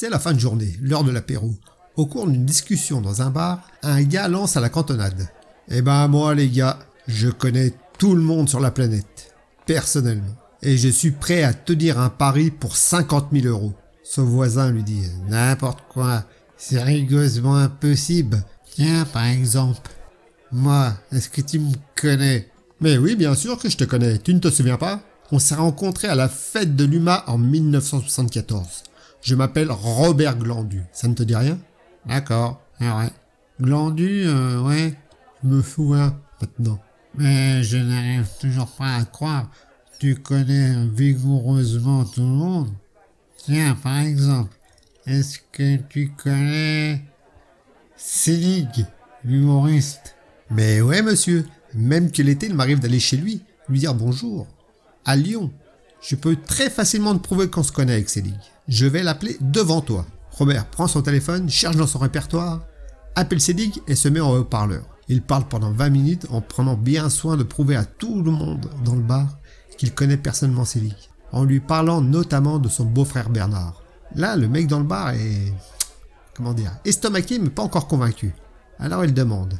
C'est la fin de journée, l'heure de l'apéro. Au cours d'une discussion dans un bar, un gars lance à la cantonade. Eh ben moi les gars, je connais tout le monde sur la planète, personnellement. Et je suis prêt à te dire un pari pour 50 000 euros. Son voisin lui dit N'importe quoi, c'est rigoureusement impossible. Tiens, par exemple, moi, est-ce que tu me connais? Mais oui, bien sûr que je te connais. Tu ne te souviens pas? On s'est rencontrés à la fête de l'UMA en 1974. Je m'appelle Robert Glandu. Ça ne te dit rien? D'accord, ah ouais. Glandu, euh, ouais. Me souviens maintenant. Mais je n'arrive toujours pas à croire. Tu connais vigoureusement tout le monde. Tiens, par exemple, est-ce que tu connais Selig, l'humoriste? Mais ouais, monsieur. Même que l'été, il m'arrive d'aller chez lui, lui dire bonjour. À Lyon. Je peux très facilement te prouver qu'on se connaît avec Selig. Je vais l'appeler devant toi. Robert prend son téléphone, cherche dans son répertoire, appelle Selig et se met en haut-parleur. Il parle pendant 20 minutes en prenant bien soin de prouver à tout le monde dans le bar qu'il connaît personnellement Selig, en lui parlant notamment de son beau-frère Bernard. Là, le mec dans le bar est... comment dire estomaqué mais pas encore convaincu. Alors il demande.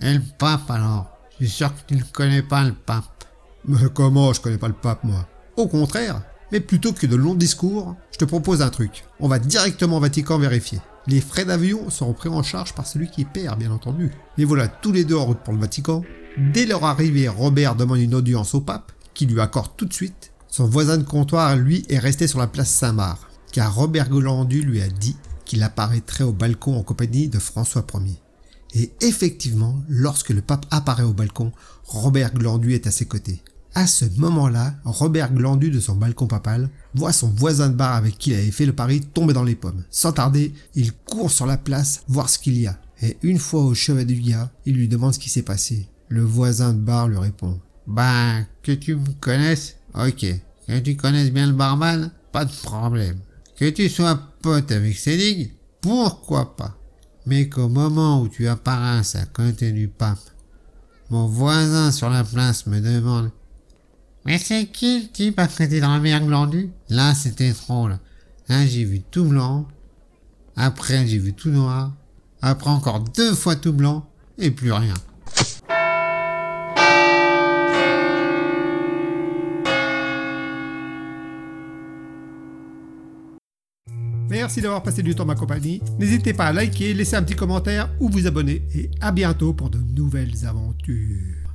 Et le pape alors? Je suis sûr que tu ne connais pas le pape. Mais comment? Je connais pas le pape moi Au contraire, mais plutôt que de longs discours, je te propose un truc. On va directement au Vatican vérifier. Les frais d'avion seront pris en charge par celui qui perd, bien entendu. Et voilà tous les deux en route pour le Vatican. Dès leur arrivée, Robert demande une audience au pape, qui lui accorde tout de suite. Son voisin de comptoir, lui, est resté sur la place Saint-Marc, car Robert Golandu lui a dit qu'il apparaîtrait au balcon en compagnie de François Ier. Et effectivement, lorsque le pape apparaît au balcon, Robert Glandu est à ses côtés. À ce moment-là, Robert Glandu de son balcon papal voit son voisin de bar avec qui il avait fait le pari tomber dans les pommes. Sans tarder, il court sur la place voir ce qu'il y a. Et une fois au chevet du gars, il lui demande ce qui s'est passé. Le voisin de bar lui répond Ben, que tu me connaisses? Ok. Que tu connaisses bien le barman? Pas de problème. Que tu sois pote avec Selig Pourquoi pas? Mais qu'au moment où tu apparaisses à côté du pape, mon voisin sur la place me demande mais c'est qui le type à traiter dans la mer glandue Là, c'était là. Là, j'ai vu tout blanc. Après, j'ai vu tout noir. Après, encore deux fois tout blanc. Et plus rien. Merci d'avoir passé du temps ma compagnie. N'hésitez pas à liker, laisser un petit commentaire ou vous abonner. Et à bientôt pour de nouvelles aventures.